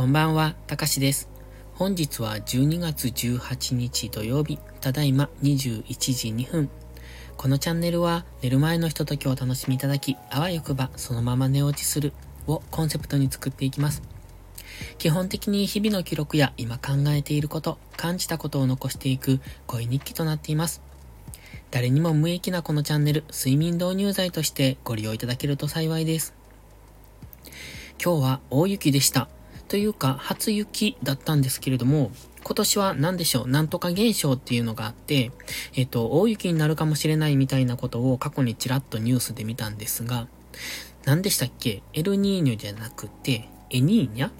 こんばんは、たかしです。本日は12月18日土曜日、ただいま21時2分。このチャンネルは寝る前のひとときをお楽しみいただき、あわよくばそのまま寝落ちするをコンセプトに作っていきます。基本的に日々の記録や今考えていること、感じたことを残していく恋日記となっています。誰にも無益なこのチャンネル、睡眠導入剤としてご利用いただけると幸いです。今日は大雪でした。というか、初雪だったんですけれども、今年は何でしょう、なんとか現象っていうのがあって、えっ、と、大雪になるかもしれないみたいなことを過去にちらっとニュースで見たんですが、何でしたっけ？エルニーニョじゃなくて、エニーニャ？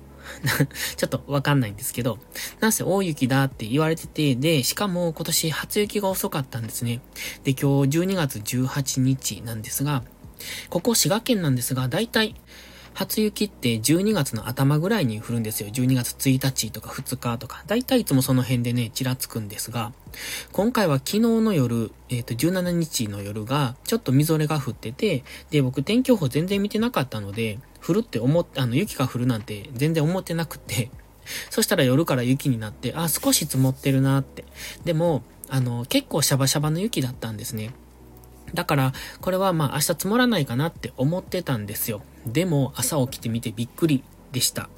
ちょっとわかんないんですけど、なんせ大雪だって言われてて、で、しかも今年初雪が遅かったんですね。で、今日12月18日なんですが、ここ滋賀県なんですが、だいたい初雪って12月の頭ぐらいに降るんですよ。12月1日とか2日とか。だいたいいつもその辺でね、ちらつくんですが、今回は昨日の夜、えっ、ー、と、17日の夜が、ちょっとみぞれが降ってて、で、僕天気予報全然見てなかったので、降るって思っ、あの、雪が降るなんて全然思ってなくて、そしたら夜から雪になって、あ、少し積もってるなって。でも、あの、結構シャバシャバの雪だったんですね。だから、これはまあ明日積もらないかなって思ってたんですよ。でも、朝起きてみてびっくりでした。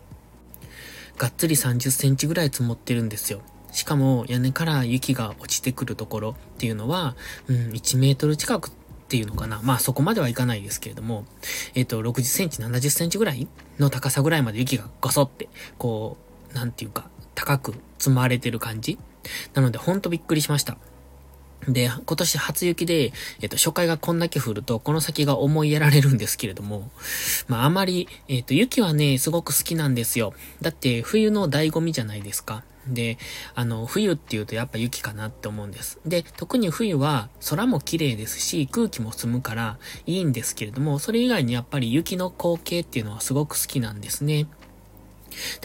がっつり30センチぐらい積もってるんですよ。しかも、屋根から雪が落ちてくるところっていうのは、うん、1メートル近くっていうのかな。まあそこまではいかないですけれども、えっ、と、60センチ、70センチぐらいの高さぐらいまで雪がゴソって、こう、なんていうか、高く積まれてる感じ。なので、ほんとびっくりしました。で、今年初雪で、えっと、初回がこんだけ降ると、この先が思いやられるんですけれども、まあ、あまり、えっと、雪はね、すごく好きなんですよ。だって、冬の醍醐味じゃないですか。で、あの、冬って言うとやっぱ雪かなって思うんです。で、特に冬は空も綺麗ですし、空気も澄むからいいんですけれども、それ以外にやっぱり雪の光景っていうのはすごく好きなんですね。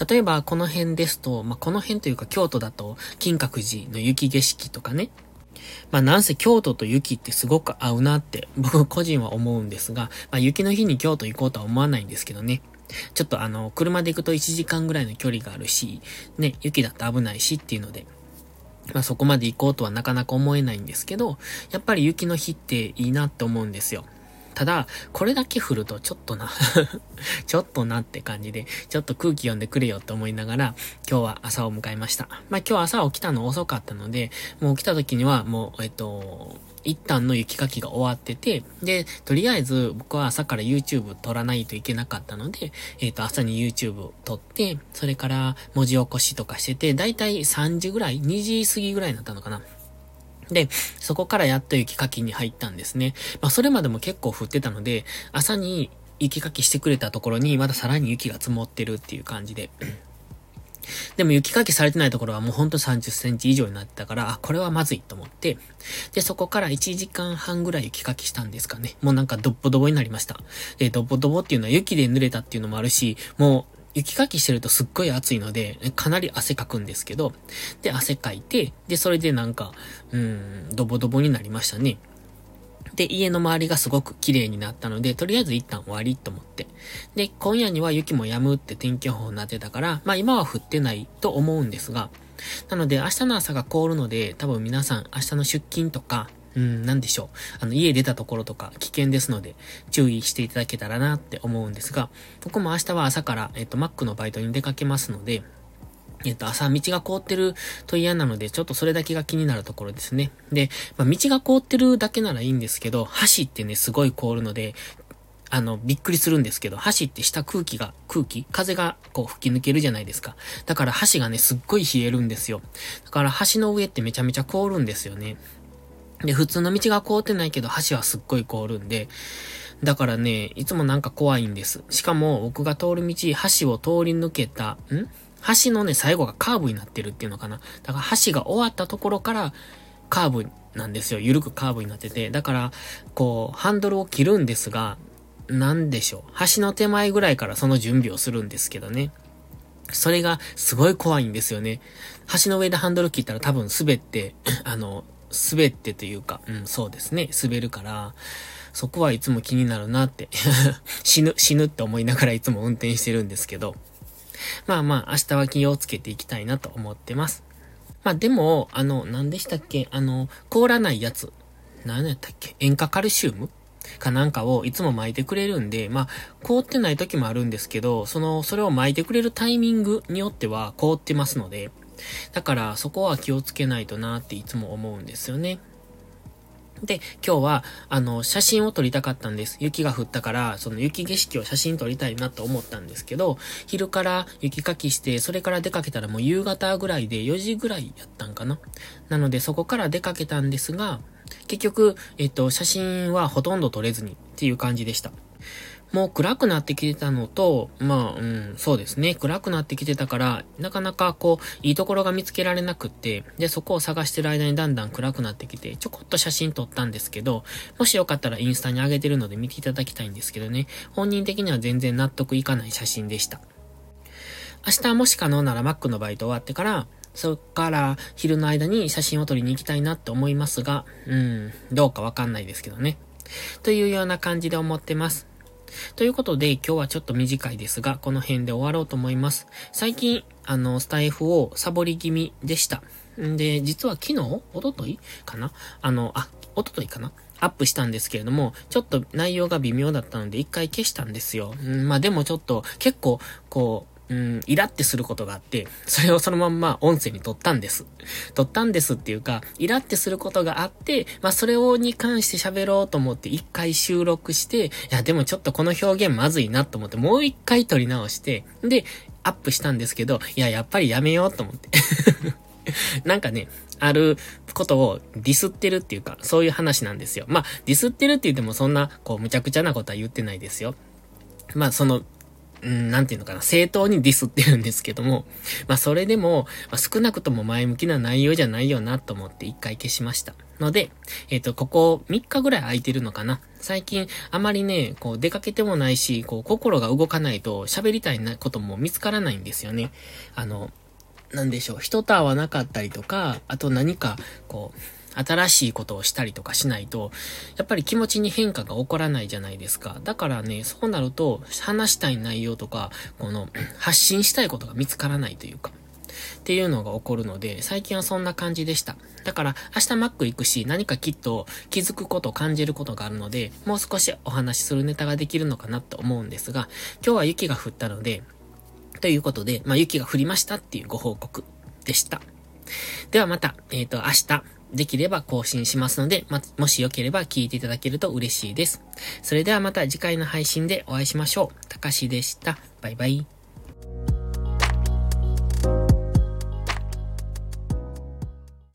例えば、この辺ですと、まあ、この辺というか京都だと、金閣寺の雪景色とかね、まあなんせ京都と雪ってすごく合うなって 僕個人は思うんですが、まあ雪の日に京都行こうとは思わないんですけどね。ちょっとあの、車で行くと1時間ぐらいの距離があるし、ね、雪だと危ないしっていうので、まあそこまで行こうとはなかなか思えないんですけど、やっぱり雪の日っていいなって思うんですよ。ただ、これだけ降るとちょっとな ちょっとなって感じで、ちょっと空気読んでくれよって思いながら、今日は朝を迎えました。まあ今日朝起きたの遅かったので、もう起きた時にはもう、えっと、一旦の雪かきが終わってて、で、とりあえず僕は朝から YouTube 撮らないといけなかったので、えっ、と、朝に YouTube 撮って、それから文字起こしとかしてて、だいたい3時ぐらい、2時過ぎぐらいになったのかな。で、そこからやっと雪かきに入ったんですね。まあ、それまでも結構降ってたので、朝に雪かきしてくれたところに、まださらに雪が積もってるっていう感じで。でも雪かきされてないところはもうほんと30センチ以上になってたから、あ、これはまずいと思って、で、そこから1時間半ぐらい雪かきしたんですかね。もうなんかドッボドボになりました。で、ドッボドボっていうのは雪で濡れたっていうのもあるし、もう雪かきしてるとすっごい暑いので、かなり汗かくんですけど、で、汗かいて、で、それでなんか、うん、ドボドボになりましたね。で、家の周りがすごく綺麗になったので、とりあえず一旦終わりと思って。で、今夜には雪も止むって天気予報になってたから、まあ今は降ってないと思うんですが、なので明日の朝が凍るので、多分皆さん明日の出勤とか、うん、なんでしょう。あの、家出たところとか危険ですので、注意していただけたらなって思うんですが、僕も明日は朝から、えっと、マックのバイトに出かけますので、えっと、朝道が凍ってると嫌なので、ちょっとそれだけが気になるところですね。で、まあ、道が凍ってるだけならいいんですけど、橋ってね、すごい凍るので、あの、びっくりするんですけど、橋って下空気が、空気風がこう吹き抜けるじゃないですか。だから橋がね、すっごい冷えるんですよ。だから橋の上ってめちゃめちゃ凍るんですよね。で、普通の道が凍ってないけど、橋はすっごい凍るんで、だからね、いつもなんか怖いんです。しかも、僕が通る道、橋を通り抜けた、ん？橋のね、最後がカーブになってるっていうのかな。だから橋が終わったところから、カーブなんですよ。ゆるくカーブになってて。だから、こう、ハンドルを切るんですが、なんでしょう。橋の手前ぐらいからその準備をするんですけどね。それがすごい怖いんですよね。橋の上でハンドル切ったら多分滑って、あの、滑ってというか、うん、そうですね。滑るから、そこはいつも気になるなって 死ぬ、死ぬって思いながらいつも運転してるんですけど。まあまあ、明日は気をつけていきたいなと思ってます。まあでも、あの、何でしたっけ？あの、凍らないやつ。何やったっけ？塩化カルシウム？かなんかをいつも巻いてくれるんで、まあ、凍ってない時もあるんですけど、その、それを巻いてくれるタイミングによっては凍ってますので、だからそこは気をつけないとなっていつも思うんですよね。で、今日は、あの、写真を撮りたかったんです。雪が降ったから、その雪景色を写真撮りたいなと思ったんですけど、昼から雪かきして、それから出かけたらもう夕方ぐらいで4時ぐらいやったんかな。なのでそこから出かけたんですが、結局、えっと、写真はほとんど撮れずにっていう感じでした。もう暗くなってきてたのと、まあ、うん、そうですね。暗くなってきてたから、なかなかこう、いいところが見つけられなくって、で、そこを探してる間にだんだん暗くなってきて、ちょこっと写真撮ったんですけど、もしよかったらインスタに上げてるので見ていただきたいんですけどね、本人的には全然納得いかない写真でした。明日もし可能なら Mac のバイト終わってから、そっから昼の間に写真を撮りに行きたいなって思いますが、うん、どうかわかんないですけどね。というような感じで思ってます。ということで、今日はちょっと短いですが、この辺で終わろうと思います。最近、あの、スタイフをサボり気味でした。んで、実は昨日おとといかな？あの、あ、おとといかな？アップしたんですけれども、ちょっと内容が微妙だったので一回消したんですよ。んまあでもちょっと結構、こう、うん、イラってすることがあって、それをそのまんま音声に撮ったんです。撮ったんですっていうか、イラってすることがあって、まあそれをに関して喋ろうと思って一回収録して、いやでもちょっとこの表現まずいなと思ってもう一回撮り直して、で、アップしたんですけど、いややっぱりやめようと思って。なんかね、あることをディスってるっていうか、そういう話なんですよ。まあ、ディスってるって言ってもそんな、こう、むちゃくちゃなことは言ってないですよ。まあ、その、うん、なんていうのかな、正当にディスってるんですけども、まあそれでも、まあ、少なくとも前向きな内容じゃないよなと思って一回消しました。ので、えっ、ー、と、ここ3日ぐらい空いてるのかな。最近あまりね、こう出かけてもないし、こう心が動かないと喋りたいなことも見つからないんですよね。あの、なんでしょう、人と会わなかったりとか、あと何か、こう、新しいことをしたりとかしないと、やっぱり気持ちに変化が起こらないじゃないですか。だからね、そうなると、話したい内容とか、この、発信したいことが見つからないというか。っていうのが起こるので、最近はそんな感じでした。だから、明日 Mac 行くし、何かきっと気づくこと、感じることがあるので、もう少しお話しするネタができるのかなと思うんですが、今日は雪が降ったので、ということで、まあ、雪が降りましたっていうご報告でした。ではまた、えっ、ー、と、明日、できれば更新しますので、ま、もしよければ聞いていただけると嬉しいです。それではまた次回の配信でお会いしましょう。たかしでした。バイバイ。